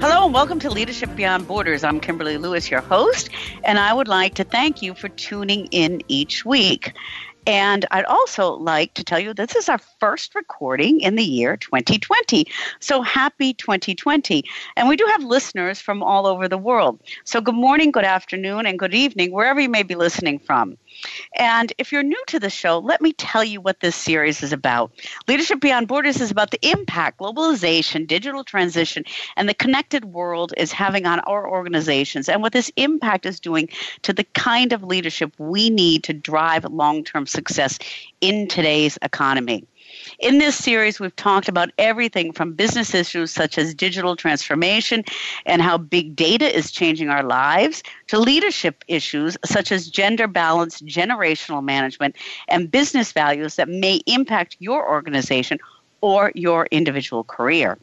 Hello and welcome to Leadership Beyond Borders. I'm Kimberly Lewis, your host, and I would like to thank you for tuning in each week. And I'd also like to tell you this is our first recording in the year 2020. So happy 2020. And we do have listeners from all over the world. So good morning, good afternoon, and good evening, wherever you may be listening from. And if you're new to the show, let me tell you what this series is about. Leadership Beyond Borders is about the impact globalization, digital transition, and the connected world is having on our organizations and what this impact is doing to the kind of leadership we need to drive long term success in today's economy. In this series, we've talked about everything from business issues such as digital transformation and how big data is changing our lives to leadership issues such as gender balance, generational management, and business values that may impact your organization or your individual career.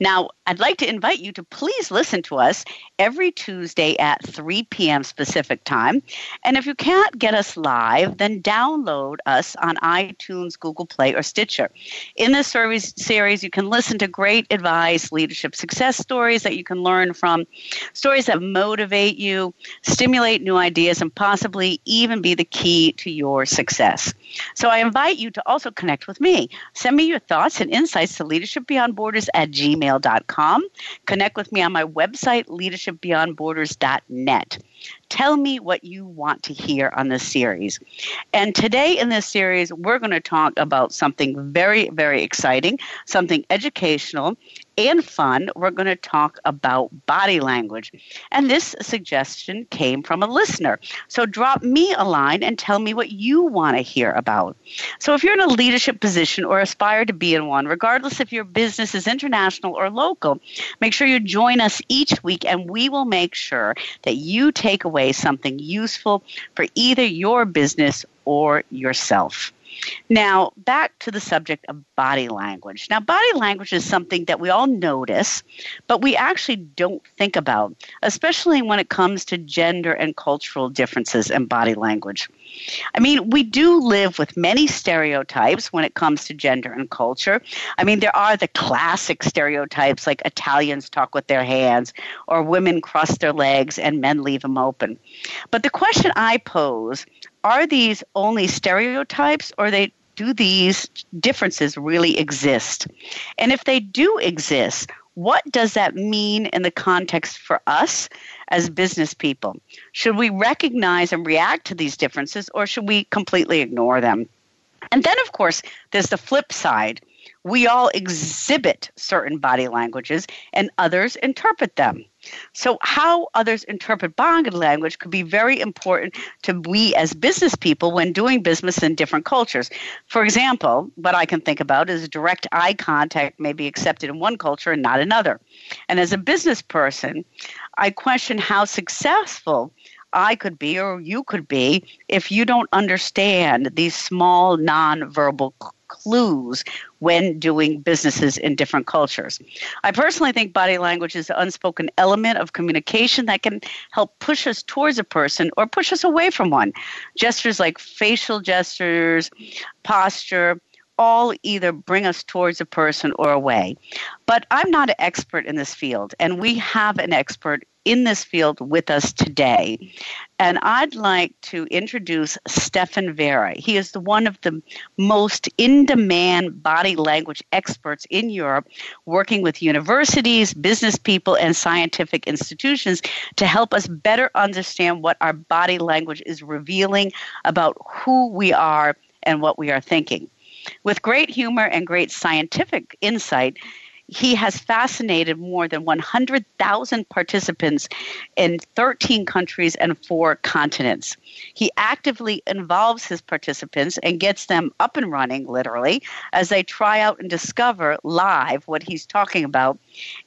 Now, I'd like to invite you to please listen to us every Tuesday at 3 p.m. Pacific time. And if you can't get us live, then download us on iTunes, Google Play, or Stitcher. In this series, you can listen to great advice, leadership success stories that you can learn from, stories that motivate you, stimulate new ideas, and possibly even be the key to your success. So I invite you to also connect with me. Send me your thoughts and insights to leadershipbeyondborders at gmail.com. Connect with me on my website, leadershipbeyondborders.net. Tell me what you want to hear on this series. And today in this series, we're going to talk about something very, very exciting, something educational, and fun, we're going to talk about body language. And this suggestion came from a listener. So drop me a line and tell me what you want to hear about. So if you're in a leadership position or aspire to be in one, regardless if your business is international or local, make sure you join us each week and we will make sure that you take away something useful for either your business or yourself. Now, back to the subject of body language. Now, body language is something that we all notice, but we actually don't think about, especially when it comes to gender and cultural differences in body language. I mean, we do live with many stereotypes when it comes to gender and culture. I mean, there are the classic stereotypes like Italians talk with their hands, or women cross their legs and men leave them open. But the question I pose are these only stereotypes or they do these differences really exist? And if they do exist, what does that mean in the context for us as business people? Should we recognize and react to these differences or should we completely ignore them? And then, of course, there's the flip side. We all exhibit certain body languages and others interpret them. So, how others interpret body language could be very important to we as business people when doing business in different cultures. For example, what I can think about is direct eye contact may be accepted in one culture and not another. And as a business person, I question how successful I could be or you could be if you don't understand these small nonverbal clues when doing businesses in different cultures. I personally think body language is an unspoken element of communication that can help push us towards a person or push us away from one. Gestures like facial gestures, posture, all either bring us towards a person or away. But I'm not an expert in this field, and we have an expert in this field with us today. And I'd like to introduce Stefan Verra. He is the one of the most in demand body language experts in Europe, working with universities, business people, and scientific institutions to help us better understand what our body language is revealing about who we are and what we are thinking. With great humor and great scientific insight, he has fascinated more than 100,000 participants in 13 countries and four continents. He actively involves his participants and gets them up and running, literally, as they try out and discover live what he's talking about,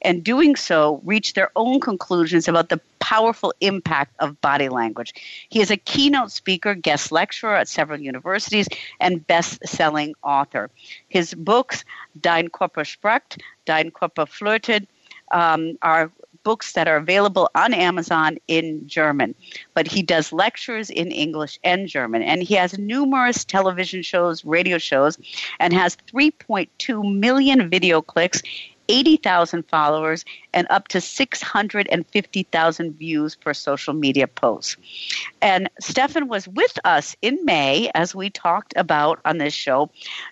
and doing so, reach their own conclusions about the powerful impact of body language. He is a keynote speaker, guest lecturer at several universities, and best selling author. His books, Dein Körper spricht, Dein Körper flirtet, um, are books that are available on Amazon in German. But he does lectures in English and German. And he has numerous television shows, radio shows, and has 3.2 million video clicks 80,000 followers and up to 650,000 views per social media post. And Stefan was with us in May as we talked about on this show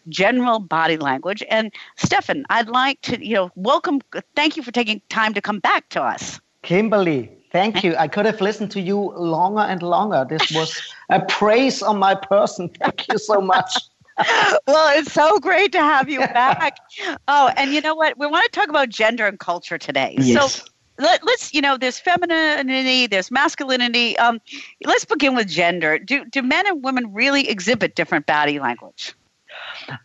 general body language. And Stefan, I'd like to, you know, welcome, thank you for taking time to come back to us. Kimberly, Thank you. I could have listened to you longer and longer. This was a praise on my person. Thank you so much. Well, it's so great to have you back. oh, and you know what? We want to talk about gender and culture today. Yes. So let, us you know there's femininity there's masculinity um, let's begin with gender do, do men and women really exhibit different body language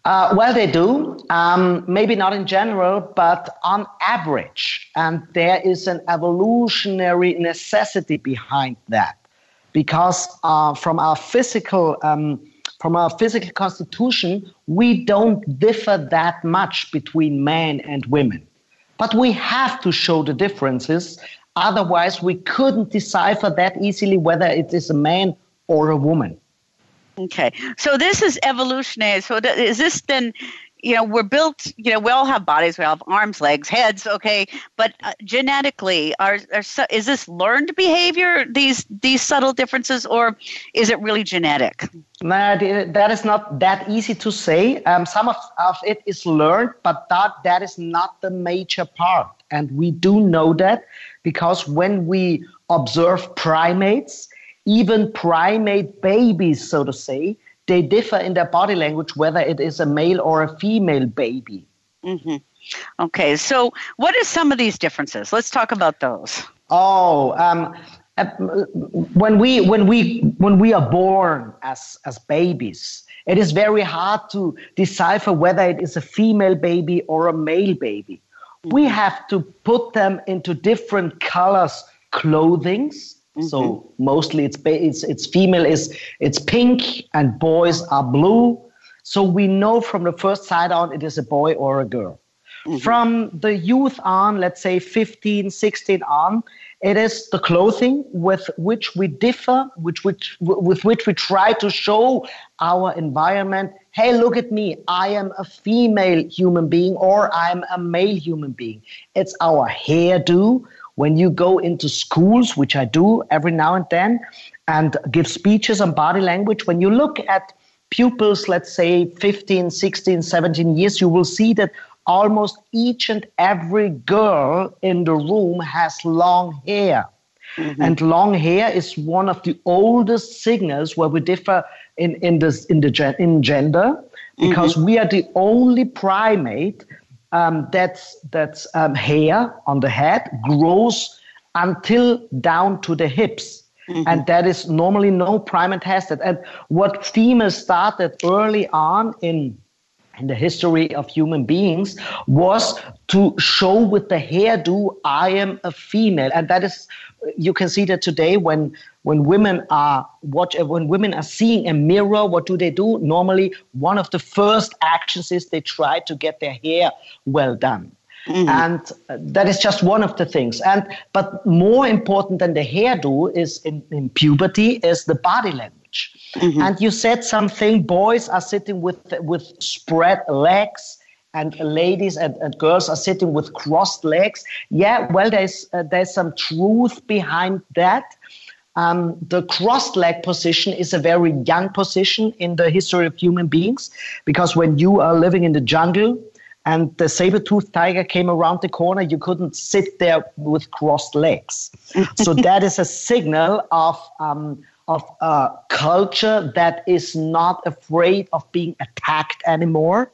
uh, well they do um, maybe not in general but on average and there is an evolutionary necessity behind that because uh, from our physical um, from our physical constitution, we don't differ that much between men and women. But we have to show the differences. Otherwise, we couldn't decipher that easily whether it is a man or a woman. Okay, so this is evolutionary. So is this then you know we're built you know we all have bodies we all have arms legs heads okay but uh, genetically are, are is this learned behavior these these subtle differences or is it really genetic no, that is not that easy to say. Um, some of, of it is learned, but that, that is not the major part. And we do know that because when we observe primates, even primate babies, so to say, they differ in their body language whether it is a male or a female baby. Mm-hmm. Okay, so what are some of these differences? Let's talk about those. Oh, um, uh, when we when we when we are born as as babies, it is very hard to decipher whether it is a female baby or a male baby. Mm-hmm. We have to put them into different colors clothings Mm-hmm. So mostly it's, it's it's female is it's pink and boys are blue. So we know from the first sight on it is a boy or a girl. Mm-hmm. From the youth on, let's say 15, 16 on, it is the clothing with which we differ, which, which, with which we try to show our environment hey, look at me, I am a female human being or I'm a male human being. It's our hairdo, when you go into schools, which I do every now and then, and give speeches on body language, when you look at pupils, let's say 15, 16, 17 years, you will see that almost each and every girl in the room has long hair. Mm-hmm. And long hair is one of the oldest signals where we differ in, in, this, in, the, in gender because mm-hmm. we are the only primate um, that's that's um, hair on the head grows until down to the hips. Mm-hmm. And that is normally no primate has that. And what females started early on in in the history of human beings was to show with the hairdo I am a female, and that is you can see that today when when women are watch when women are seeing a mirror what do they do normally one of the first actions is they try to get their hair well done mm-hmm. and that is just one of the things and but more important than the hairdo is in, in puberty is the body language mm-hmm. and you said something boys are sitting with with spread legs and ladies and, and, girls are sitting with crossed legs. Yeah, well, there's uh, there's some truth behind that. Um, the crossed leg position is a very young position in the history of human beings because when you are living in the jungle and the saber-toothed tiger came around the corner, you couldn't sit there with crossed legs. so that is a signal of um, of a culture that is not afraid of being attacked anymore.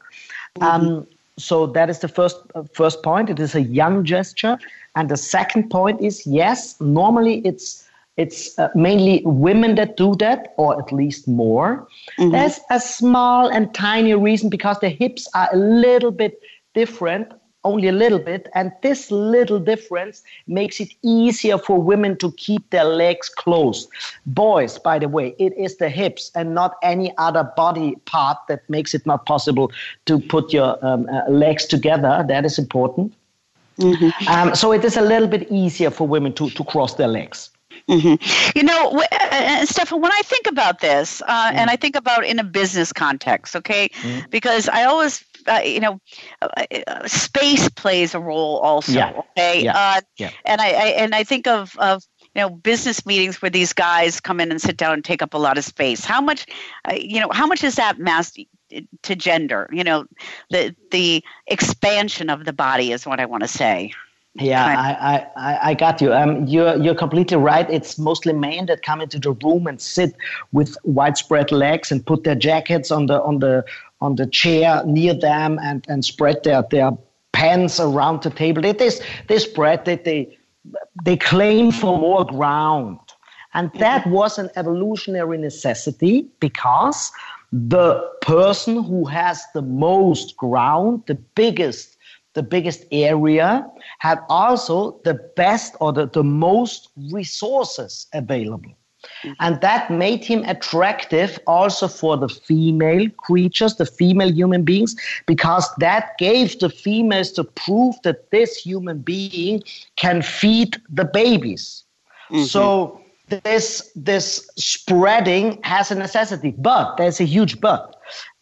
Mm-hmm. Um, so that is the first uh, first point. It is a young gesture, and the second point is yes. Normally, it's it's uh, mainly women that do that, or at least more. Mm-hmm. There's a small and tiny reason because the hips are a little bit different only a little bit. And this little difference makes it easier for women to keep their legs closed. Boys, by the way, it is the hips and not any other body part that makes it not possible to put your um, uh, legs together. That is important. Mm-hmm. Um, so it is a little bit easier for women to, to cross their legs. Mm-hmm. You know, uh, uh, Stefan, when I think about this, uh, mm. and I think about in a business context, okay, mm. because I always, uh, you know, uh, uh, space plays a role also, yeah. okay, yeah. yeah. and I, I, and I think of of you know business meetings where these guys come in and sit down and take up a lot of space. How much, you know, how much is that mass to gender? You know, the the expansion of the body is what I want to say. Yeah, I, I, I got you. Um, you're you're completely right. It's mostly men that come into the room and sit with widespread legs and put their jackets on the on the on the chair near them and, and spread their, their pants around the table. They they, they spread they, they they claim for more ground. And that was an evolutionary necessity because the person who has the most ground, the biggest the biggest area, had also the best or the, the most resources available. Mm-hmm. And that made him attractive also for the female creatures, the female human beings, because that gave the females to prove that this human being can feed the babies. Mm-hmm. So this this spreading has a necessity, but there's a huge but.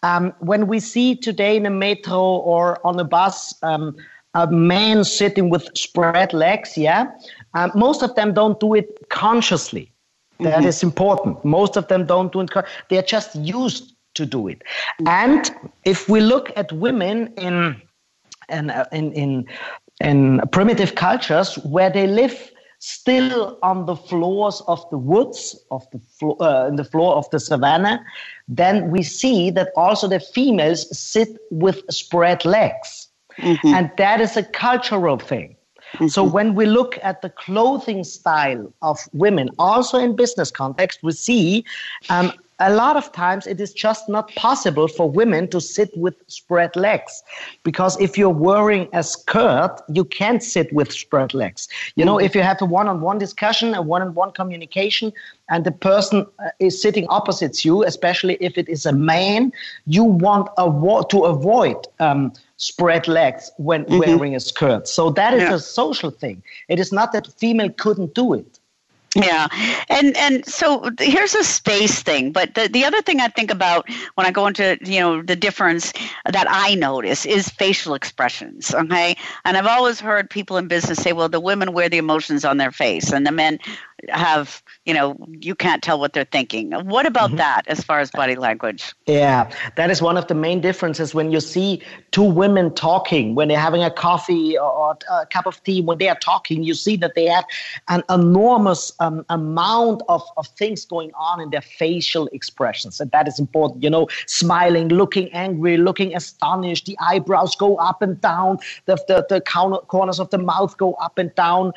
Um, when we see today in a metro or on a bus um, a man sitting with spread legs, yeah, um, most of them don't do it consciously. That mm-hmm. is important. Most of them don't do it. They're just used to do it. And if we look at women in in uh, in in, in primitive cultures where they live still on the floors of the woods, of the floor, uh, in the floor of the savannah, then we see that also the females sit with spread legs. Mm-hmm. And that is a cultural thing. Mm-hmm. So when we look at the clothing style of women, also in business context, we see um, a lot of times it is just not possible for women to sit with spread legs because if you're wearing a skirt you can't sit with spread legs you know if you have a one-on-one discussion a one-on-one communication and the person uh, is sitting opposite you especially if it is a man you want avo- to avoid um, spread legs when mm-hmm. wearing a skirt so that is yeah. a social thing it is not that female couldn't do it yeah, and and so here's a space thing, but the the other thing I think about when I go into you know the difference that I notice is facial expressions. Okay, and I've always heard people in business say, well, the women wear the emotions on their face, and the men have you know you can't tell what they're thinking. What about mm-hmm. that as far as body language? Yeah that is one of the main differences when you see two women talking when they're having a coffee or a cup of tea when they are talking you see that they have an enormous um, amount of, of things going on in their facial expressions. And that is important you know smiling looking angry looking astonished the eyebrows go up and down the, the, the corners of the mouth go up and down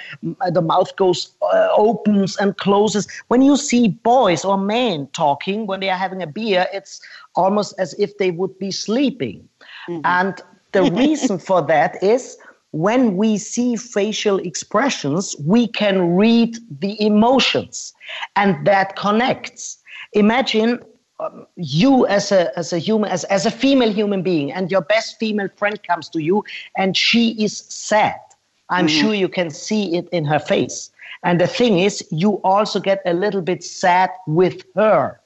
the mouth goes uh, open and closes. When you see boys or men talking when they are having a beer, it's almost as if they would be sleeping. Mm-hmm. And the reason for that is when we see facial expressions, we can read the emotions, and that connects. Imagine um, you as a as a human as, as a female human being and your best female friend comes to you and she is sad i'm mm-hmm. sure you can see it in her face and the thing is, you also get a little bit sad with her.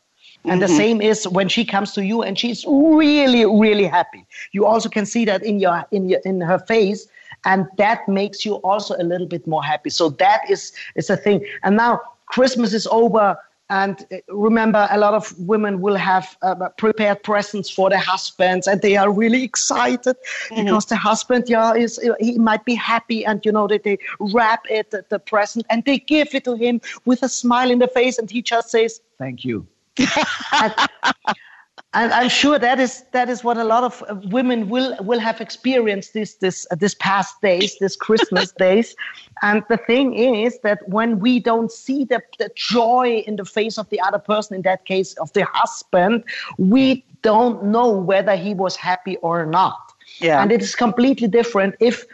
And mm-hmm. the same is when she comes to you and she's really, really happy. You also can see that in your in your in her face, and that makes you also a little bit more happy. So that is is a thing. And now Christmas is over. And uh, remember, a lot of women will have uh, prepared presents for their husbands, and they are really excited mm-hmm. because the husband, yeah, is he might be happy, and you know that they wrap it the, the present and they give it to him with a smile in the face, and he just says, "Thank you." and, and I'm sure that is that is what a lot of women will will have experienced this this uh, this past days, this Christmas days. And the thing is that when we don't see the, the joy in the face of the other person, in that case of the husband, we don't know whether he was happy or not. Yeah. And it is completely different if,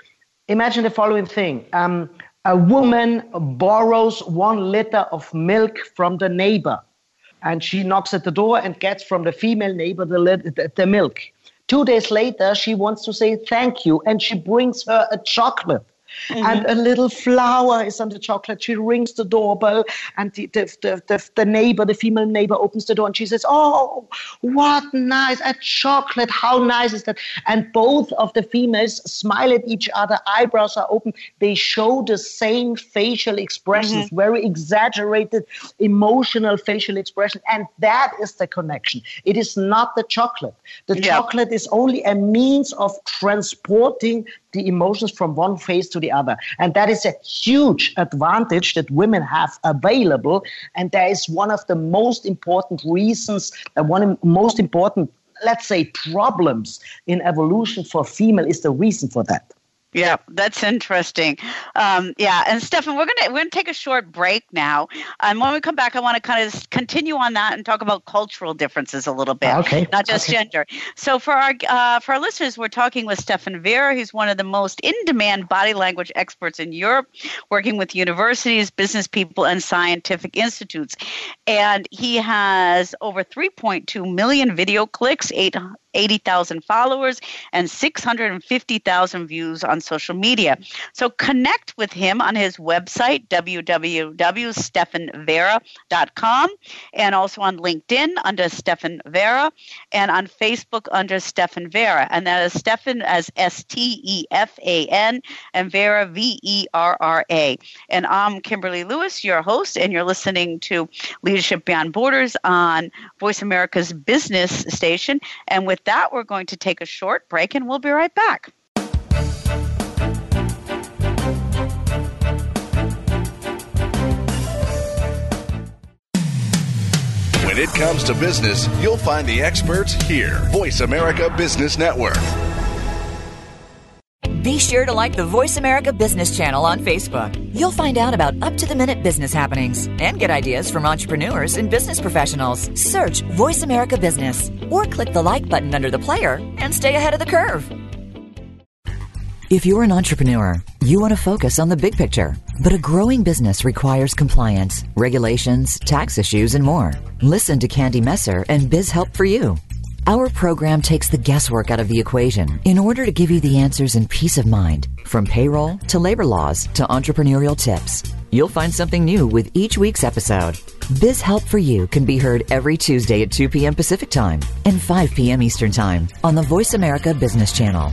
imagine the following thing. Um, a woman borrows one liter of milk from the neighbor and she knocks at the door and gets from the female neighbor the, the, the milk. Two days later, she wants to say thank you and she brings her a chocolate. Mm-hmm. And a little flower is on the chocolate. She rings the doorbell, and the, the, the, the, the neighbor, the female neighbor, opens the door and she says, Oh, what nice, a chocolate. How nice is that? And both of the females smile at each other, eyebrows are open. They show the same facial expressions, mm-hmm. very exaggerated, emotional facial expression. And that is the connection. It is not the chocolate. The yeah. chocolate is only a means of transporting the emotions from one face to the other. And that is a huge advantage that women have available. And that is one of the most important reasons, uh, one of the most important, let's say, problems in evolution for female is the reason for that. Yeah, that's interesting. Um, yeah, and Stefan, we're gonna we're gonna take a short break now, and when we come back, I want to kind of continue on that and talk about cultural differences a little bit, okay, not just okay. gender. So for our uh, for our listeners, we're talking with Stefan Verra. He's one of the most in-demand body language experts in Europe, working with universities, business people, and scientific institutes, and he has over 3.2 million video clicks, eight 80,000 followers and 650,000 views on social media. So connect with him on his website, www.stefanverra.com, and also on LinkedIn under Stefan Verra, and on Facebook under Stefan Verra. And that is Stefan as S T E F A N and Verra V E R R A. And I'm Kimberly Lewis, your host, and you're listening to Leadership Beyond Borders on Voice America's business station. And with with that, we're going to take a short break and we'll be right back. When it comes to business, you'll find the experts here. Voice America Business Network. Be sure to like the Voice America Business channel on Facebook. You'll find out about up to the minute business happenings and get ideas from entrepreneurs and business professionals. Search Voice America Business or click the like button under the player and stay ahead of the curve. If you're an entrepreneur, you want to focus on the big picture, but a growing business requires compliance, regulations, tax issues, and more. Listen to Candy Messer and Biz Help for You. Our program takes the guesswork out of the equation in order to give you the answers in peace of mind, from payroll to labor laws to entrepreneurial tips. You'll find something new with each week's episode. Biz Help for You can be heard every Tuesday at 2 p.m. Pacific Time and 5 p.m. Eastern Time on the Voice America Business Channel.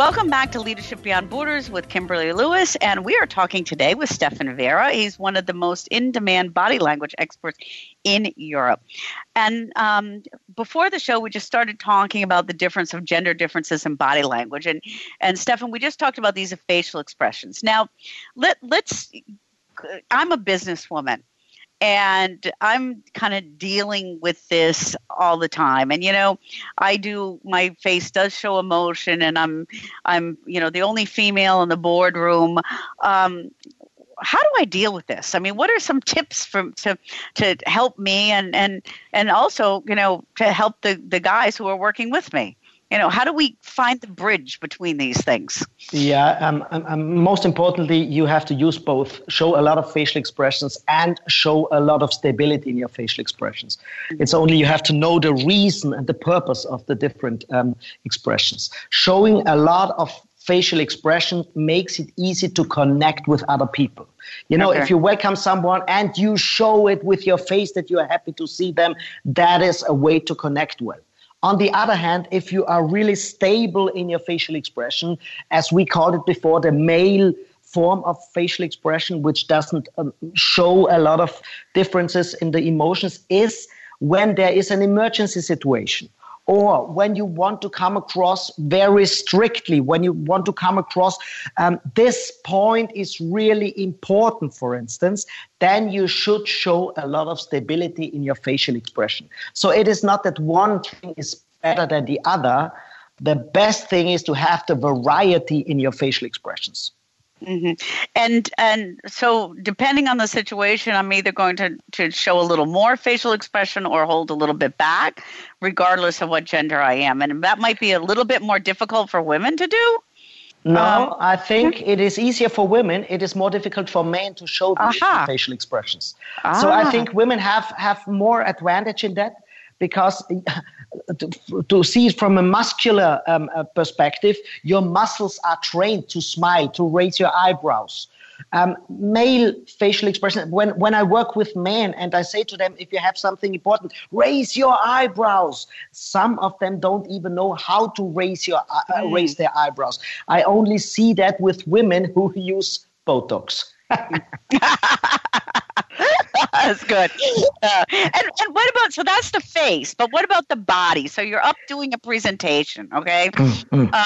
Welcome back to Leadership Beyond Borders with Kimberly Lewis, and we are talking today with Stefan Verra. He's one of the most in demand body language experts in Europe. And um, before the show, we just started talking about the difference of gender differences in body language. And, and Stefan, we just talked about these facial expressions. Now, let, let's, I'm a businesswoman and I'm kind of dealing with this all the time. And you know, I do my face does show emotion, and I'm I'm you know the only female in the boardroom. Um, how do I deal with this? I mean, what are some tips from to to help me and and and also you know to help the the guys who are working with me? You know how do we find the bridge between these things? Yeah um, um, um, most importantly you have to use both show a lot of facial expressions and show a lot of stability in your facial expressions. Mm-hmm. it's only you have to know the reason and the purpose of the different um, expressions. Showing a lot of facial expression makes it easy to connect with other people. You know okay. if you welcome someone and you show it with your face that you are happy to see them that is a way to connect well on the other hand, if you are really stable in your facial expression, as we called it before, the male form of facial expression, which doesn't um, show a lot of differences in the emotions, is when there is an emergency situation or when you want to come across very strictly, when you want to come across um, this point is really important, for instance, then you should show a lot of stability in your facial expression. So it is not that one thing is better than the other. The best thing is to have the variety in your facial expressions. Mm-hmm. And and so depending on the situation, I'm either going to to show a little more facial expression or hold a little bit back, regardless of what gender I am. And that might be a little bit more difficult for women to do. No, um, I think it is easier for women. It is more difficult for men to show the facial expressions. Ah. So I ah. think women have have more advantage in that because to, to see it from a muscular um, uh, perspective, your muscles are trained to smile, to raise your eyebrows. Um, male facial expression. When when I work with men and I say to them, if you have something important, raise your eyebrows. Some of them don't even know how to raise your uh, mm. raise their eyebrows. I only see that with women who use Botox. That's good. Uh, and, and what about, so that's the face, but what about the body? So you're up doing a presentation, okay? Mm, um,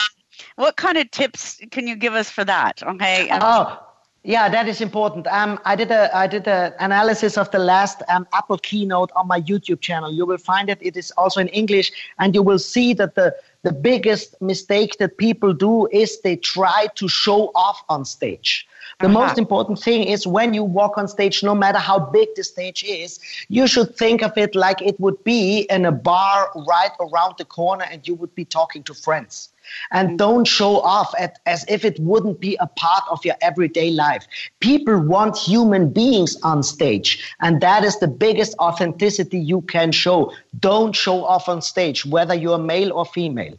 what kind of tips can you give us for that? Okay. Oh, yeah, that is important. Um, I did a I did an analysis of the last um, Apple keynote on my YouTube channel. You will find it. It is also in English, and you will see that the the biggest mistake that people do is they try to show off on stage. The uh-huh. most important thing is when you walk on stage, no matter how big the stage is, you should think of it like it would be in a bar right around the corner and you would be talking to friends. And mm-hmm. don't show off at, as if it wouldn't be a part of your everyday life. People want human beings on stage, and that is the biggest authenticity you can show. Don't show off on stage, whether you're male or female.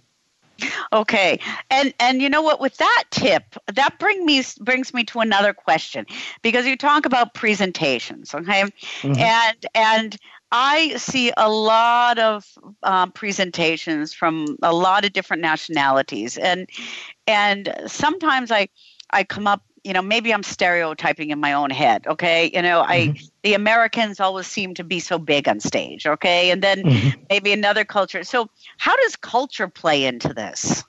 Okay. And and you know what with that tip, that bring me brings me to another question because you talk about presentations, okay? Mm-hmm. And and I see a lot of um, presentations from a lot of different nationalities, and and sometimes I I come up you know maybe i'm stereotyping in my own head okay you know i mm-hmm. the americans always seem to be so big on stage okay and then mm-hmm. maybe another culture so how does culture play into this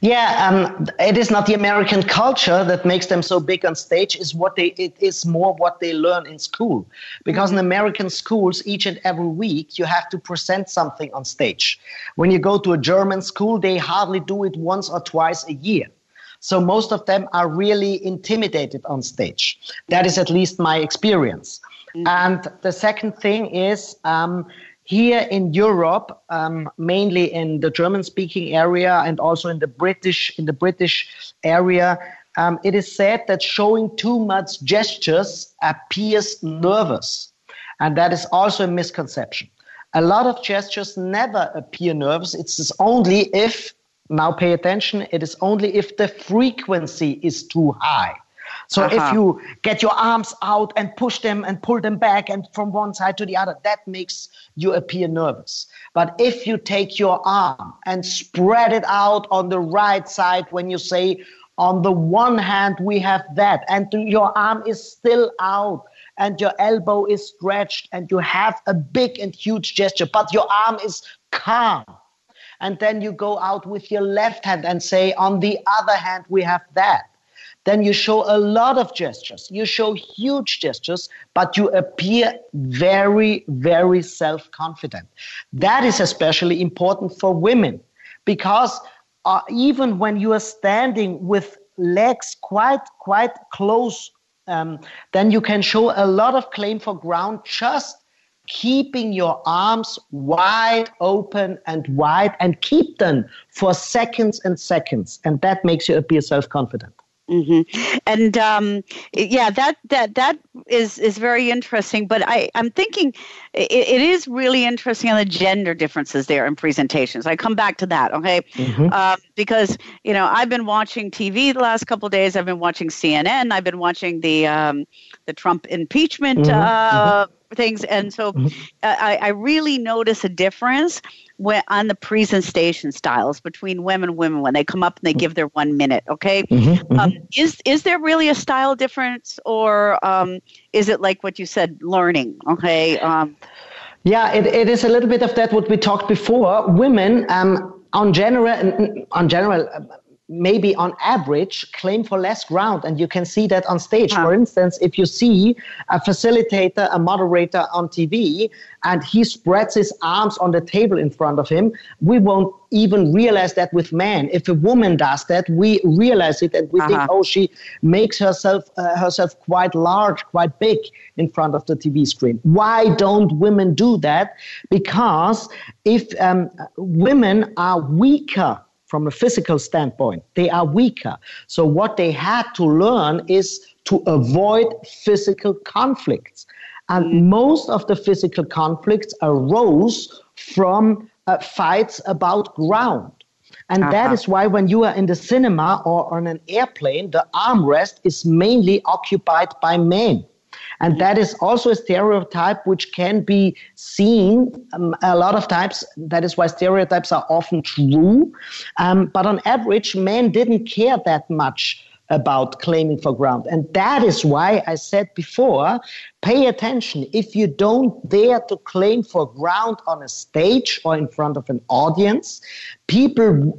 yeah, um, it is not the American culture that makes them so big on stage. Is what they it is more what they learn in school, because in American schools, each and every week you have to present something on stage. When you go to a German school, they hardly do it once or twice a year. So most of them are really intimidated on stage. That is at least my experience. Mm-hmm. And the second thing is um, here in Europe, um, mainly in the German-speaking area and also in the British in the British area. Um, it is said that showing too much gestures appears nervous, and that is also a misconception. A lot of gestures never appear nervous. It's only if now pay attention. It is only if the frequency is too high. So uh-huh. if you get your arms out and push them and pull them back and from one side to the other, that makes you appear nervous. But if you take your arm and spread it out on the right side when you say, on the one hand, we have that, and your arm is still out and your elbow is stretched and you have a big and huge gesture, but your arm is calm and then you go out with your left hand and say, on the other hand, we have that. Then you show a lot of gestures. You show huge gestures, but you appear very, very self confident. That is especially important for women because uh, even when you are standing with legs quite, quite close, um, then you can show a lot of claim for ground just keeping your arms wide open and wide and keep them for seconds and seconds. And that makes you appear self confident. Mm-hmm. And um, yeah, that that that is is very interesting. But I I'm thinking it, it is really interesting on the gender differences there in presentations. I come back to that, okay? Mm-hmm. Um, because you know I've been watching TV the last couple of days. I've been watching CNN. I've been watching the um, the Trump impeachment. Mm-hmm. Uh, mm-hmm things. And so mm-hmm. I, I, really notice a difference when, on the presentation styles between women and women when they come up and they give their one minute. Okay, mm-hmm, mm-hmm. Um, is is there really a style difference, or um, is it like what you said, learning? Okay. Um, Yeah, it, it is a little bit of that what we talked before. Women, um, on general, on general, maybe on average claim for less ground and you can see that on stage. For instance if you see a facilitator a moderator on tv and he spreads his arms on the table in front of him we won't even realize that with men if a woman does that we realize it and we uh-huh. think oh she makes herself uh, herself quite large quite big in front of the tv screen. Why don't women do that? Because if um, women are weaker from a physical standpoint. They are weaker. So, what they had to learn is to avoid physical conflicts. And most of the physical conflicts arose from uh, fights about ground. And uh-huh. that is why when you are in the cinema or on an airplane, the armrest is mainly occupied by men. And that is also a stereotype which can be seen um, a lot of times. That is why stereotypes are often true. Um, but on average, men didn't care that much about claiming for ground. And that is why I said before pay attention. If you don't dare to claim for ground on a stage or in front of an audience, people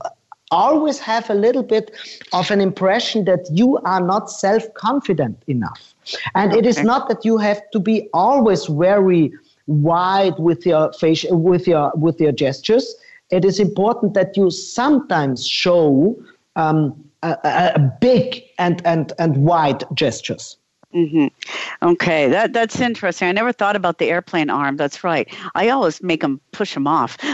always have a little bit of an impression that you are not self confident enough. And it is not that you have to be always very wide with your face, with your with your gestures. It is important that you sometimes show um, a, a, big and and and wide gestures. Mm-hmm. Okay, that that's interesting. I never thought about the airplane arm. That's right. I always make them push them off.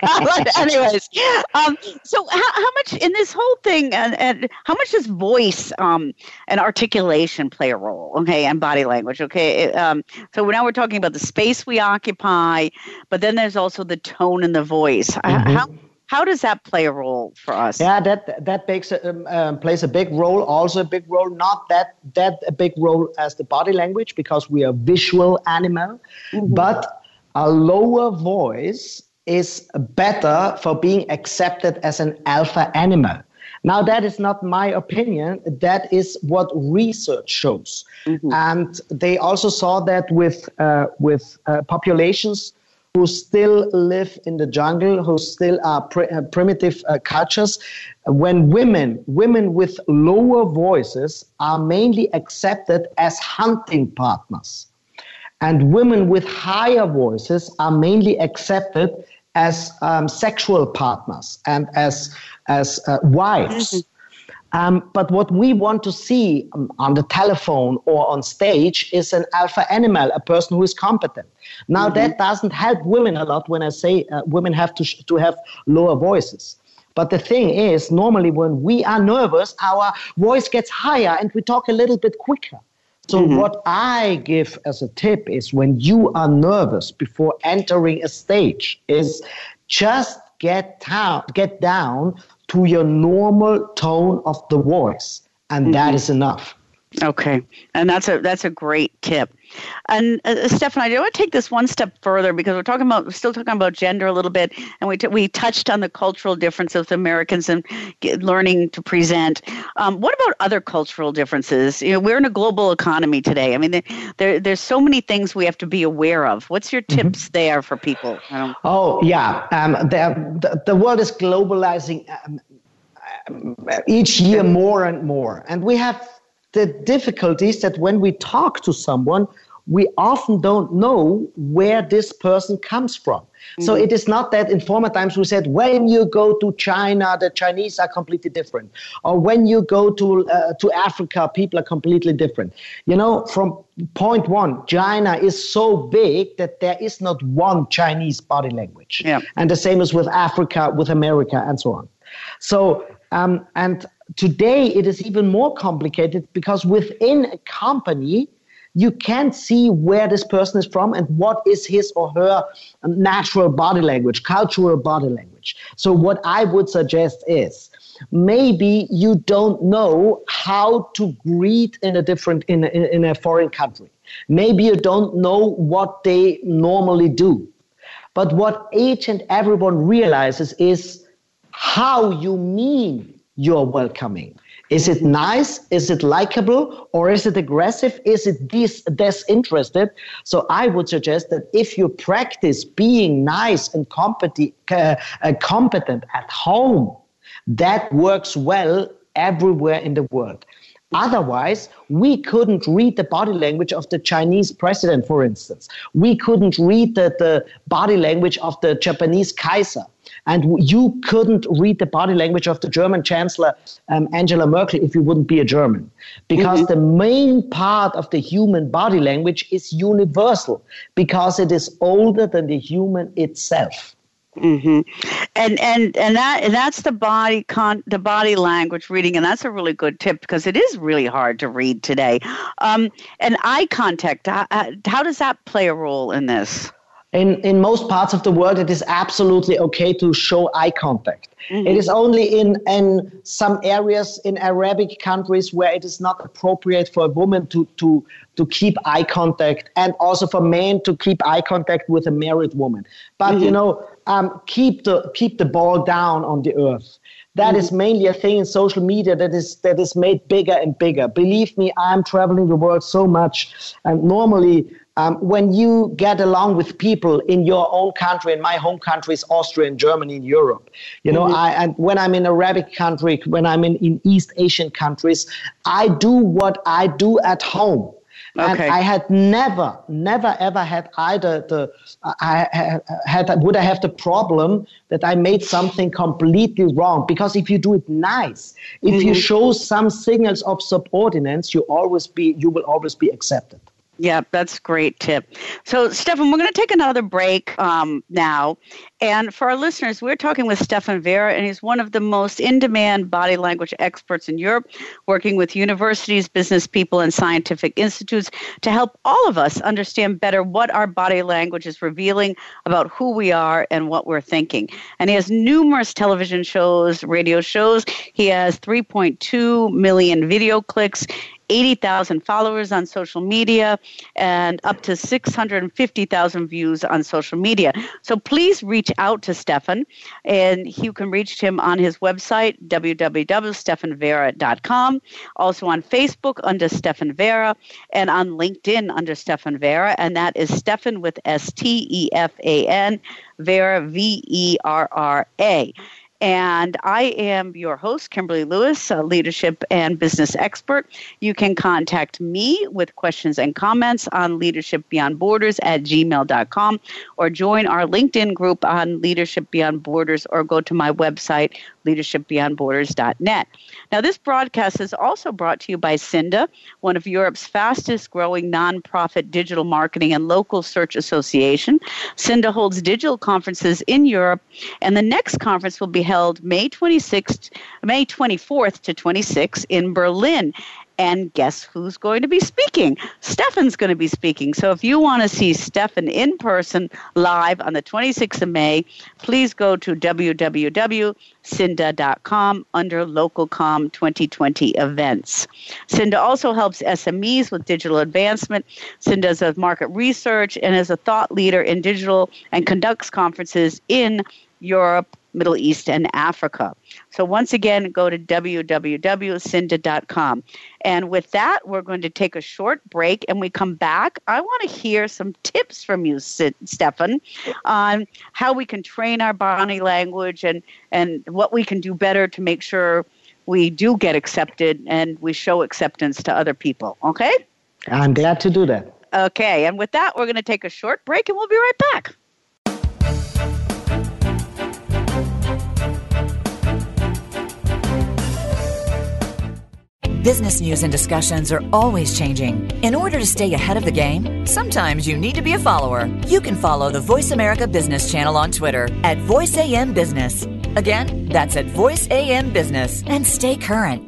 But, but anyways, um, so how, how, much in this whole thing, and, and how much does voice um, and articulation play a role? Okay, and body language. Okay, um, so now we're talking about the space we occupy, but then there's also the tone and the voice. Mm-hmm. How how does that play a role for us? Yeah, that that makes a, um, um, plays a big role. Also, a big role. Not that that a big role as the body language because we are visual animal, mm-hmm. but a lower voice is better for being accepted as an alpha animal. Now, that is not my opinion. That is what research shows, mm-hmm. and they also saw that with uh, with uh, populations who still live in the jungle, who still are pr- uh, primitive uh, cultures. When women, women with lower voices, are mainly accepted as hunting partners, and women with higher voices are mainly accepted as um, sexual partners and as as uh, wives. Mm-hmm. Um, but what we want to see um, on the telephone or on stage is an alpha animal, a person who is competent. Now, mm-hmm. that doesn't help women a lot when I say uh, women have to, sh- to have lower voices. But the thing is, normally when we are nervous, our voice gets higher and we talk a little bit quicker. So, mm-hmm. what I give as a tip is when you are nervous before entering a stage, is just get down, get down to your normal tone of the voice, and mm-hmm. that is enough. Okay, and that's a that's a great tip. And uh, Stefan, I want to take this one step further because we're talking about we're still talking about gender a little bit, and we t- we touched on the cultural differences of Americans and learning to present. Um, what about other cultural differences? You know, we're in a global economy today. I mean, there there's so many things we have to be aware of. What's your mm-hmm. tips mm-hmm. there for people? Oh yeah, um, the, the, the world is globalizing um, each year more and more, and we have the difficulty is that when we talk to someone, we often don't know where this person comes from. Mm-hmm. So it is not that in former times we said, when you go to China, the Chinese are completely different. Or when you go to, uh, to Africa, people are completely different. You know, from point one, China is so big that there is not one Chinese body language. Yeah. And the same is with Africa, with America, and so on. So, um, and today it is even more complicated because within a company, you can't see where this person is from and what is his or her natural body language, cultural body language. So, what I would suggest is maybe you don't know how to greet in a different in a, in a foreign country. Maybe you don't know what they normally do. But what each and everyone realizes is how you mean you're welcoming. Is it nice? Is it likable? Or is it aggressive? Is it dis- disinterested? So I would suggest that if you practice being nice and competent, uh, uh, competent at home, that works well everywhere in the world. Otherwise, we couldn't read the body language of the Chinese president, for instance. We couldn't read the, the body language of the Japanese Kaiser. And you couldn't read the body language of the German Chancellor um, Angela Merkel if you wouldn't be a German. Because mm-hmm. the main part of the human body language is universal, because it is older than the human itself. Mm-hmm. And and and that and that's the body con the body language reading, and that's a really good tip because it is really hard to read today. Um, and eye contact, how, how does that play a role in this? In in most parts of the world, it is absolutely okay to show eye contact. Mm-hmm. It is only in in some areas in Arabic countries where it is not appropriate for a woman to to to keep eye contact, and also for men to keep eye contact with a married woman. But mm-hmm. you know um, keep the keep the ball down on the earth. That mm. is mainly a thing in social media that is that is made bigger and bigger. Believe me, I'm traveling the world so much, and normally. Um, when you get along with people in your own country, in my home country is Austria and Germany in Europe, you know, mm-hmm. I, and when I'm in Arabic country, when I'm in, in East Asian countries, I do what I do at home. Okay. And I had never, never, ever had either the, I had, would I have the problem that I made something completely wrong? Because if you do it nice, if mm-hmm. you show some signals of subordinates, you always be, you will always be accepted. Yeah, that's great tip. So, Stefan, we're going to take another break um, now. And for our listeners, we're talking with Stefan Verra, and he's one of the most in demand body language experts in Europe, working with universities, business people, and scientific institutes to help all of us understand better what our body language is revealing about who we are and what we're thinking. And he has numerous television shows, radio shows. He has 3.2 million video clicks. 80,000 followers on social media and up to 650,000 views on social media. So please reach out to Stefan, and you can reach him on his website, www.stefanverra.com, also on Facebook under Stefan Verra, and on LinkedIn under Stefan Verra, and that is Stefan with S T E F A N, Verra, V E R R A. And I am your host, Kimberly Lewis, a leadership and business expert. You can contact me with questions and comments on Leadership Beyond Borders at gmail.com or join our LinkedIn group on Leadership Beyond Borders or go to my website, leadershipbeyondborders.net. Now, this broadcast is also brought to you by SIINDA, one of Europe's fastest growing nonprofit digital marketing and local search association. SIINDA holds digital conferences in Europe, and the next conference will be held May 26th, May 24th to 26th in Berlin. And guess who's going to be speaking? Stefan's going to be speaking. So if you want to see Stefan in person live on the 26th of May, please go to www.cinda.com under LocalCom 2020 events. SIINDA also helps SMEs with digital advancement. SIINDA does market research and is a thought leader in digital and conducts conferences in Europe, Middle East, and Africa. So once again, go to www.cinda.com. And with that, we're going to take a short break and we come back. I want to hear some tips from you, Stefan, on how we can train our body language and, and what we can do better to make sure we do get accepted and we show acceptance to other people. Okay? I'm glad to do that. Okay. And with that, we're going to take a short break and we'll be right back. Business news and discussions are always changing. In order to stay ahead of the game, sometimes you need to be a follower. You can follow the Voice America Business channel on Twitter at VoiceAM Business. Again, that's at VoiceAM Business and stay current.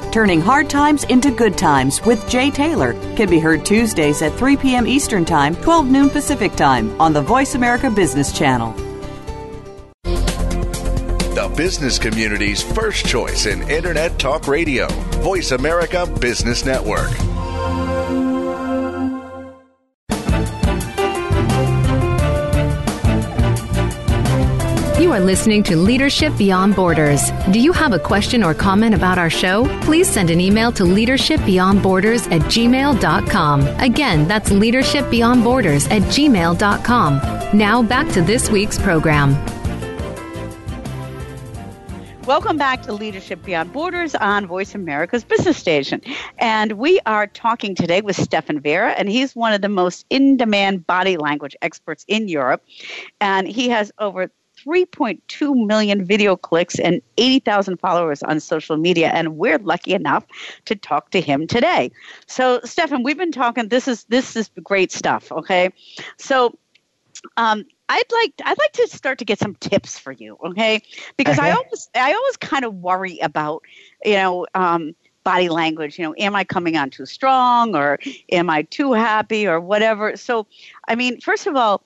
Turning Hard Times into Good Times with Jay Taylor can be heard Tuesdays at 3 p.m. Eastern Time, 12 noon Pacific Time on the Voice America Business Channel. The business community's first choice in Internet Talk Radio, Voice America Business Network. You are listening to Leadership Beyond Borders. Do you have a question or comment about our show? Please send an email to leadershipbeyondborders at gmail.com. Again, that's leadershipbeyondborders at gmail.com. Now back to this week's program. Welcome back to Leadership Beyond Borders on Voice America's Business Station. And we are talking today with Stefan Verra, and he's one of the most in demand body language experts in Europe. And he has over 3.2 million video clicks and 80,000 followers on social media. And we're lucky enough to talk to him today. So, Stefan, we've been talking. This is this is great stuff. Okay, so um, I'd like I'd like to start to get some tips for you. Okay, because I always I always kind of worry about you know. Um, body language you know am i coming on too strong or am i too happy or whatever so i mean first of all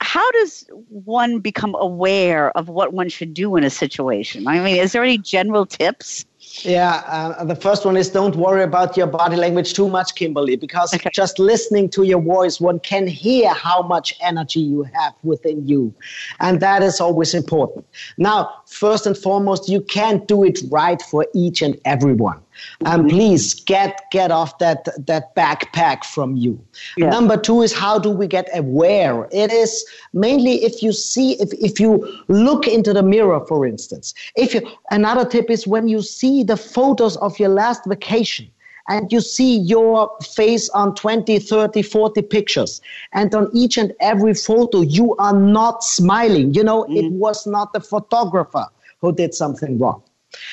how does one become aware of what one should do in a situation? I mean, is there any general tips? Yeah, uh, the first one is don't worry about your body language too much, Kimberly, because okay. just listening to your voice, one can hear how much energy you have within you. And that is always important. Now, first and foremost, you can't do it right for each and everyone and um, please get get off that that backpack from you yeah. number two is how do we get aware it is mainly if you see if, if you look into the mirror for instance if you another tip is when you see the photos of your last vacation and you see your face on 20, 30, 40 pictures. And on each and every photo, you are not smiling. You know, mm-hmm. it was not the photographer who did something wrong.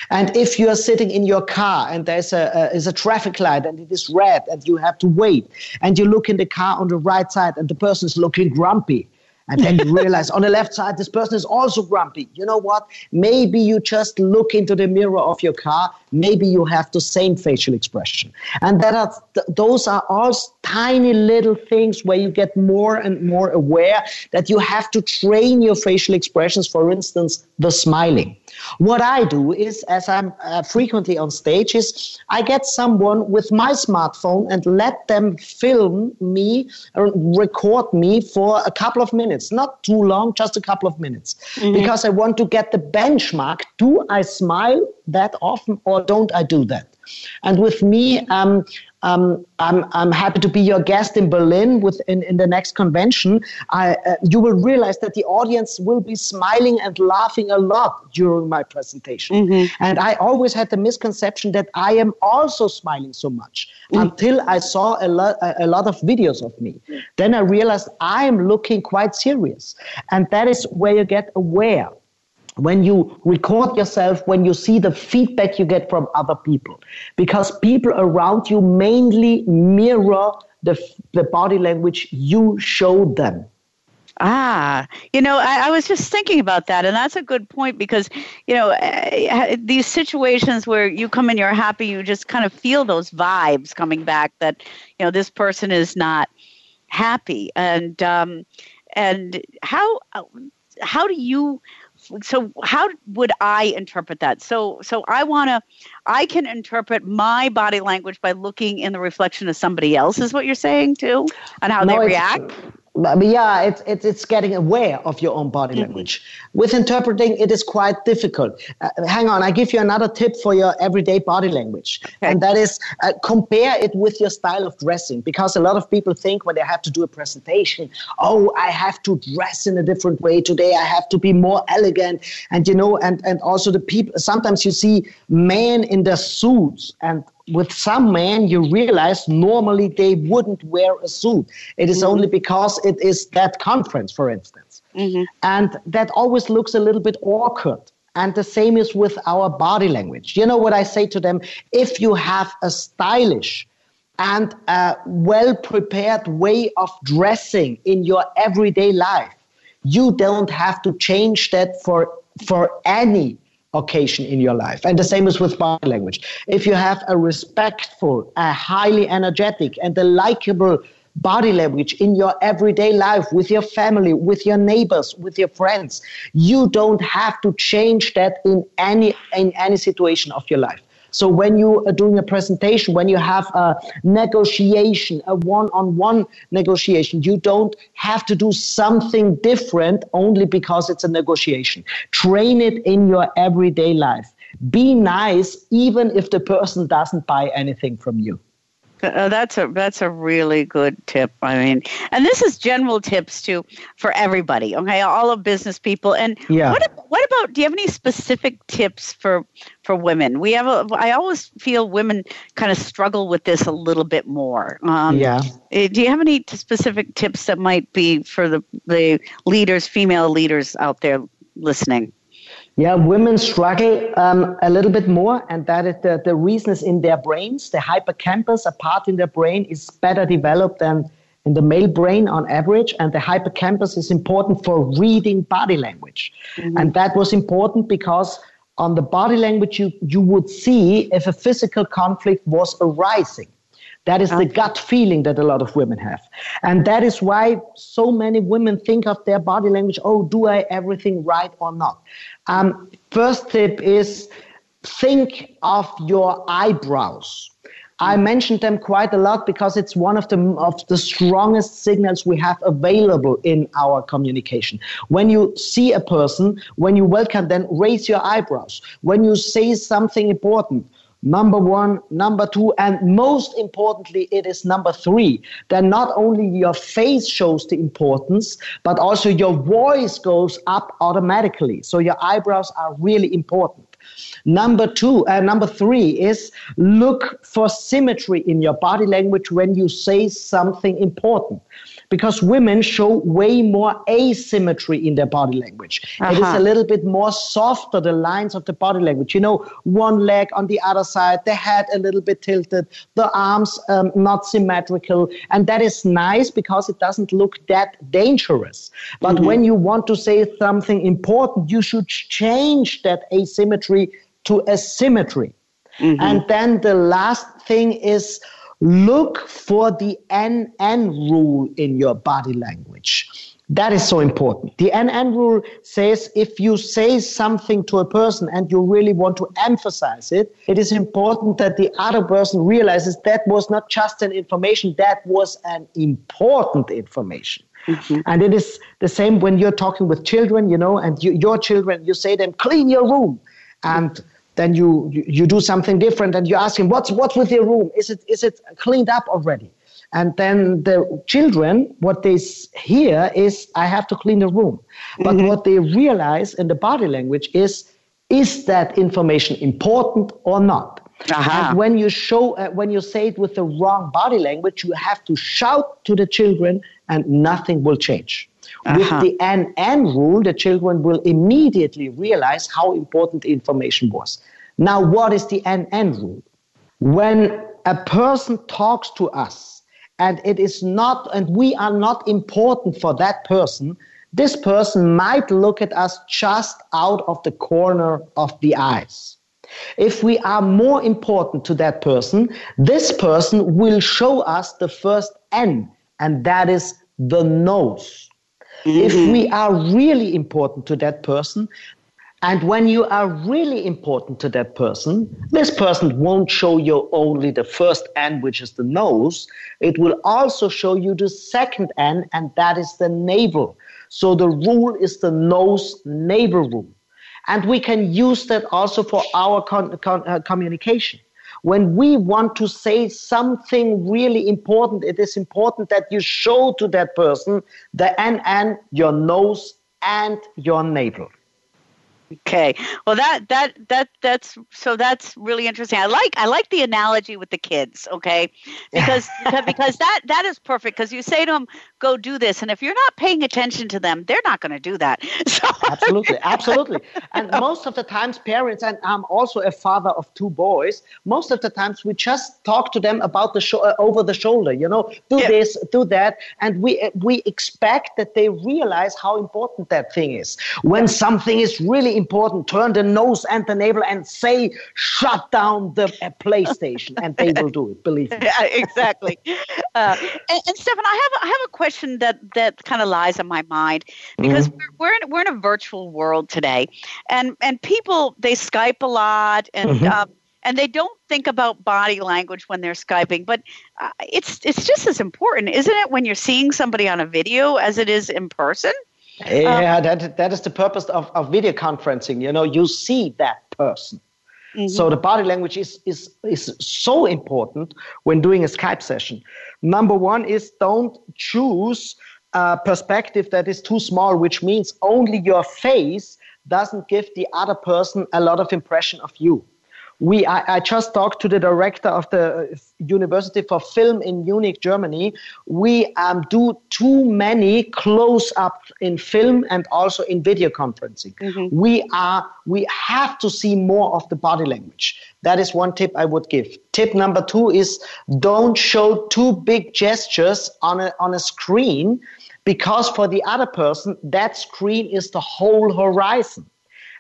And if you are sitting in your car and there's a, a, is a traffic light and it is red and you have to wait, and you look in the car on the right side and the person is looking grumpy, and then you realize on the left side, this person is also grumpy. You know what? Maybe you just look into the mirror of your car. Maybe you have the same facial expression. And that are, th- those are all tiny little things where you get more and more aware that you have to train your facial expressions. For instance, the smiling. What I do is, as I'm uh, frequently on stage, is I get someone with my smartphone and let them film me or record me for a couple of minutes, not too long, just a couple of minutes, mm-hmm. because I want to get the benchmark. Do I smile that often or don't I do that? And with me, um, um, I'm, I'm happy to be your guest in Berlin with in, in the next convention. I, uh, you will realize that the audience will be smiling and laughing a lot during my presentation. Mm-hmm. And I always had the misconception that I am also smiling so much mm-hmm. until I saw a lot, a, a lot of videos of me. Then I realized I'm looking quite serious. And that is where you get aware when you record yourself, when you see the feedback you get from other people, because people around you mainly mirror the, the body language you show them. Ah, you know, I, I, was just thinking about that, and that's a good point because, you know, uh, these situations where you come in, you're happy, you just kind of feel those vibes coming back that, you know, this person is not happy, and um, and how how do you so how would I interpret that? So so I want to I can interpret my body language by looking in the reflection of somebody else is what you're saying too and how no, they react but yeah, it's, it's, it's getting aware of your own body mm-hmm. language. With interpreting, it is quite difficult. Uh, hang on, I give you another tip for your everyday body language, okay. and that is uh, compare it with your style of dressing. Because a lot of people think when they have to do a presentation, oh, I have to dress in a different way today. I have to be more elegant, and you know, and and also the people. Sometimes you see men in their suits and with some men, you realize normally they wouldn't wear a suit. It is mm-hmm. only because it is that conference, for instance. Mm-hmm. And that always looks a little bit awkward. And the same is with our body language. You know what I say to them? If you have a stylish and a well prepared way of dressing in your everyday life, you don't have to change that for, for any occasion in your life. And the same is with body language. If you have a respectful, a highly energetic, and a likable body language in your everyday life with your family, with your neighbors, with your friends, you don't have to change that in any in any situation of your life. So when you are doing a presentation, when you have a negotiation, a one-on-one negotiation, you don't have to do something different only because it's a negotiation. Train it in your everyday life. Be nice even if the person doesn't buy anything from you. Uh, that's a that's a really good tip. I mean, and this is general tips too for everybody. Okay, all of business people. And yeah. what what about? Do you have any specific tips for for women? We have a. I always feel women kind of struggle with this a little bit more. Um, yeah. Eh, do you have any specific tips that might be for the the leaders, female leaders out there listening? Yeah, women struggle um, a little bit more, and that is the, the reason is in their brains. The hippocampus, a part in their brain, is better developed than in the male brain on average, and the hippocampus is important for reading body language. Mm-hmm. And that was important because on the body language, you, you would see if a physical conflict was arising. That is the gut feeling that a lot of women have. And that is why so many women think of their body language oh, do I everything right or not? Um, first tip is think of your eyebrows. I mentioned them quite a lot because it's one of the of the strongest signals we have available in our communication. When you see a person, when you welcome them, raise your eyebrows. When you say something important, number one, number two, and most importantly, it is number three. That not only your face shows the importance, but also your voice goes up automatically. So your eyebrows are really important. Number two, uh, number three is look for symmetry in your body language when you say something important because women show way more asymmetry in their body language. Uh-huh. It is uh-huh. a little bit more softer, the lines of the body language. You know, one leg on the other side, the head a little bit tilted, the arms um, not symmetrical. And that is nice because it doesn't look that dangerous. But mm-hmm. when you want to say something important, you should change that asymmetry to asymmetry. Mm-hmm. And then the last thing is look for the NN rule in your body language. That is so important. The NN rule says if you say something to a person and you really want to emphasize it, it is important that the other person realizes that was not just an information, that was an important information. Mm-hmm. And it is the same when you're talking with children, you know, and you, your children, you say them, clean your room. And then you, you, you do something different and you ask him, what's, what's with your room? Is it, is it cleaned up already? And then the children, what they hear is, I have to clean the room. But mm-hmm. what they realize in the body language is, is that information important or not? Uh-huh. And when you show, uh, when you say it with the wrong body language, you have to shout to the children, and nothing will change. Uh-huh. With the NN rule, the children will immediately realize how important the information was. Now, what is the NN rule? When a person talks to us and it is not, and we are not important for that person, this person might look at us just out of the corner of the eyes. If we are more important to that person, this person will show us the first N, and that is the nose. Mm-hmm. If we are really important to that person, and when you are really important to that person, this person won't show you only the first N, which is the nose. It will also show you the second N, and that is the navel. So the rule is the nose navel rule. And we can use that also for our con- con- uh, communication when we want to say something really important, it is important that you show to that person the NN, your nose, and your navel. Okay. Well, that that that that's so that's really interesting. I like I like the analogy with the kids. Okay, because because that that is perfect. Because you say to them, "Go do this," and if you're not paying attention to them, they're not going to do that. So absolutely, absolutely. And most of the times, parents and I'm also a father of two boys. Most of the times, we just talk to them about the show uh, over the shoulder. You know, do yeah. this, do that, and we we expect that they realize how important that thing is. When something is really important. Turn the nose and the navel and say, shut down the uh, PlayStation. And they will do it, believe me. Yeah, exactly. Uh, and, and Stefan, I have, I have a question that, that kind of lies on my mind because mm-hmm. we're, we're, in, we're in a virtual world today. And, and people, they Skype a lot and, mm-hmm. um, and they don't think about body language when they're skyping but uh, it's it's just as important isn't it when you're seeing somebody on a video as it is in person yeah, um, that that is the purpose of, of video conferencing. You know, you see that person. Mm-hmm. So the body language is is is so important when doing a Skype session. Number one is don't choose a perspective that is too small, which means only your face doesn't give the other person a lot of impression of you we I, I, just talked to the director of the University for Film in Munich, Germany. We um, do too many close up in film and also in video conferencing. Mm-hmm. We are we have to see more of the body language. That is one tip I would give. Tip number two is don't show too big gestures on a on a screen because for the other person that screen is the whole horizon.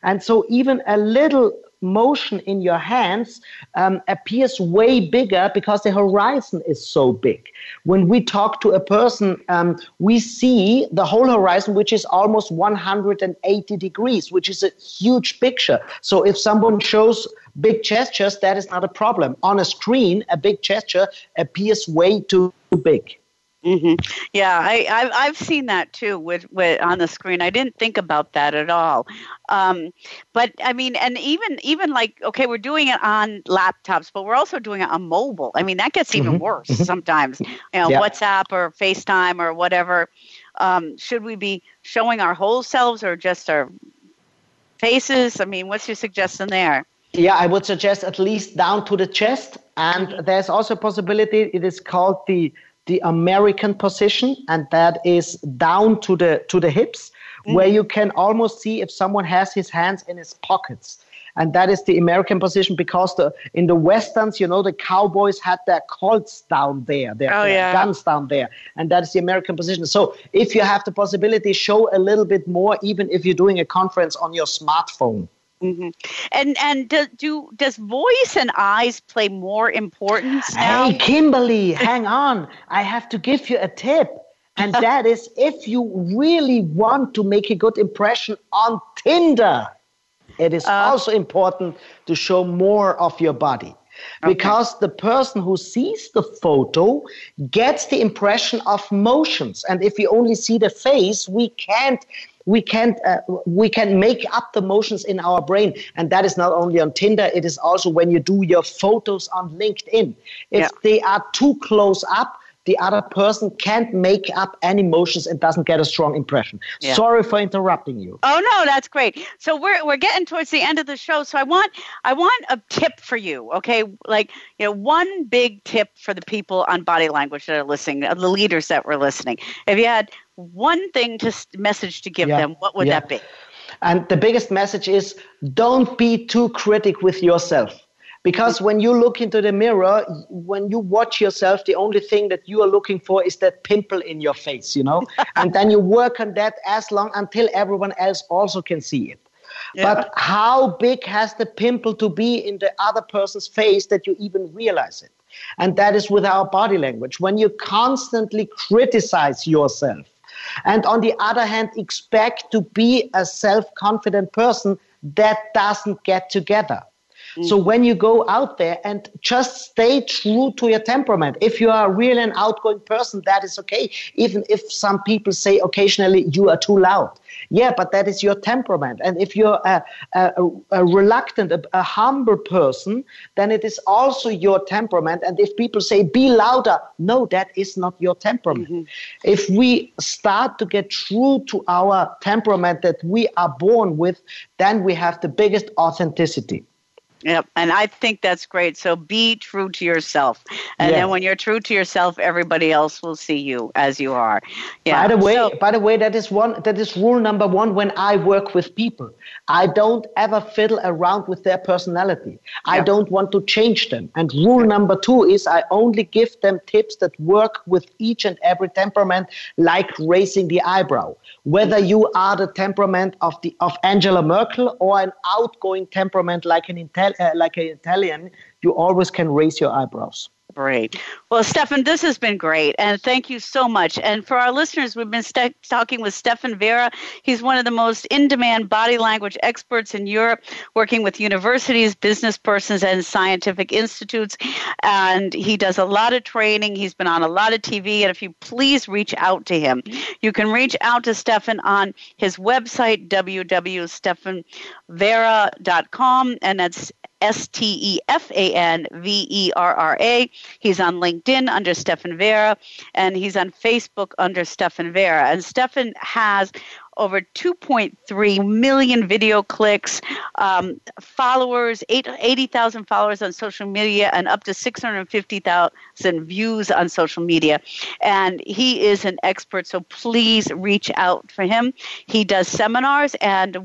And so even a little motion in your hands um, appears way bigger because the horizon is so big. When we talk to a person, um, we see the whole horizon, which is almost 180 degrees, which is a huge picture. So if someone shows big gestures, that is not a problem. On a screen, a big gesture appears way too big. Mm-hmm. Yeah, I, I've, I've seen that too with, with on the screen. I didn't think about that at all. Um, but I mean, and even even like okay, we're doing it on laptops, but we're also doing it on mobile. I mean, that gets even mm-hmm. worse mm-hmm. sometimes. You know, yeah. WhatsApp or FaceTime or whatever. Um, should we be showing our whole selves or just our faces? I mean, what's your suggestion there? Yeah, I would suggest at least down to the chest. And there's also a possibility. It is called the the American position, and that is down to the to the hips, mm. where you can almost see if someone has his hands in his pockets. And that is the American position because the in the westerns, you know, the cowboys had their Colts down there, their, oh, their yeah. guns down there, and that is the American position. So if you have the possibility, show a little bit more, even if you're doing a conference on your smartphone. Mm-hmm. And and do, do, does voice and eyes play more importance now? Hey, Kimberly, hang on. I have to give you a tip, and that is if you really want to make a good impression on Tinder, it is uh, also important to show more of your body. Okay. Because the person who sees the photo gets the impression of motions. And if we only see the face, we can't we can uh, we can make up the motions in our brain and that is not only on tinder it is also when you do your photos on linkedin if yeah. they are too close up the other person can't make up any emotions and doesn't get a strong impression. Yeah. Sorry for interrupting you. Oh no, that's great. So we're we're getting towards the end of the show. So I want I want a tip for you. Okay, like you know, one big tip for the people on body language that are listening, the leaders that were listening. If you had one thing to message to give yeah. them, what would yeah. that be? And the biggest message is don't be too critic with yourself. Because when you look into the mirror, when you watch yourself, the only thing that you are looking for is that pimple in your face, you know? and then you work on that as long until everyone else also can see it. Yeah. But how big has the pimple to be in the other person's face that you even realize it? And that is with our body language. When you constantly criticize yourself, and on the other hand, expect to be a self confident person that doesn't get together. So mm-hmm. when you go out there and just stay true to your temperament, if you are really an outgoing person, that is okay. Even if some people say occasionally you are too loud. Yeah, but that is your temperament. And if you're a, a, a reluctant, a, a, humble person, then it is also your temperament. And if people say be louder, no, that is not your temperament. Mm-hmm. If we start to get true to our temperament that we are born with, then we have the biggest authenticity. Yep, and I think that's great. So be true to yourself, and yeah. then when you're true to yourself, everybody else will see you as you are. Yeah. By the way, so, by the way, that is one. That is rule number one. When I work with people, I don't ever fiddle around with their personality. I don't want to change them. And rule number two is I only give them tips that work with each and every temperament, like raising the eyebrow. Whether you are the temperament of the of Angela Merkel or an outgoing temperament like an intel like an Italian, you always can raise your eyebrows. Great. Well, Stefan, this has been great, and thank you so much. And for our listeners, we've been st- talking with Stefan Verra. He's one of the most in demand body language experts in Europe, working with universities, business persons, and scientific institutes. And he does a lot of training. He's been on a lot of TV. And if you please reach out to him, you can reach out to Stefan on his website, www.stefanverra.com, and that's S T E F A N V E R R A. He's on LinkedIn under Stefan Verra, and he's on Facebook under Stefan Verra. And Stefan has over 2.3 million video clicks, um, followers, 80,000 followers on social media, and up to 650,000 views on social media. And he is an expert, so please reach out for him. He does seminars, and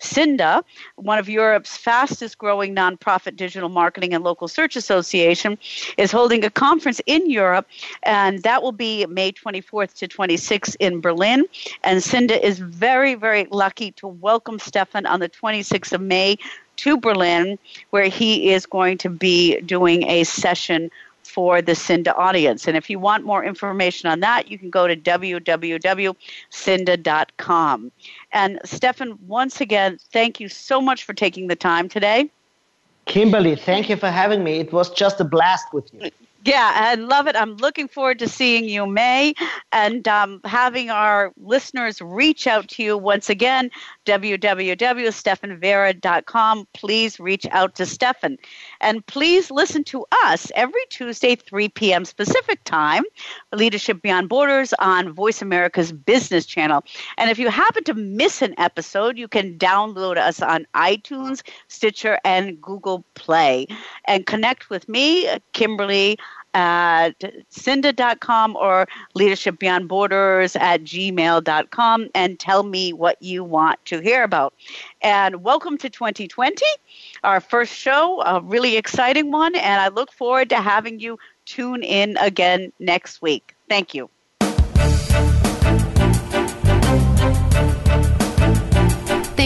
SIINDA, one of Europe's fastest growing nonprofit digital marketing and local search association, is holding a conference in Europe, and that will be May 24th to 26th in Berlin. And SIINDA is very, very lucky to welcome Stefan on the 26th of May to Berlin, where he is going to be doing a session for the SIINDA audience. And if you want more information on that, you can go to www.cinda.com. And Stefan, once again, thank you so much for taking the time today. Kimberly, thank you for having me. It was just a blast with you. Yeah, I love it. I'm looking forward to seeing you, May, and um, having our listeners reach out to you once again. www.stefanverra.com. Please reach out to Stefan. And please listen to us every Tuesday, 3 p.m. Pacific time, Leadership Beyond Borders on Voice America's Business Channel. And if you happen to miss an episode, you can download us on iTunes, Stitcher, and Google Play. And connect with me, Kimberly at cinda.com or leadership beyond borders at gmail.com and tell me what you want to hear about. And welcome to 2020, our first show, a really exciting one, and I look forward to having you tune in again next week. Thank you.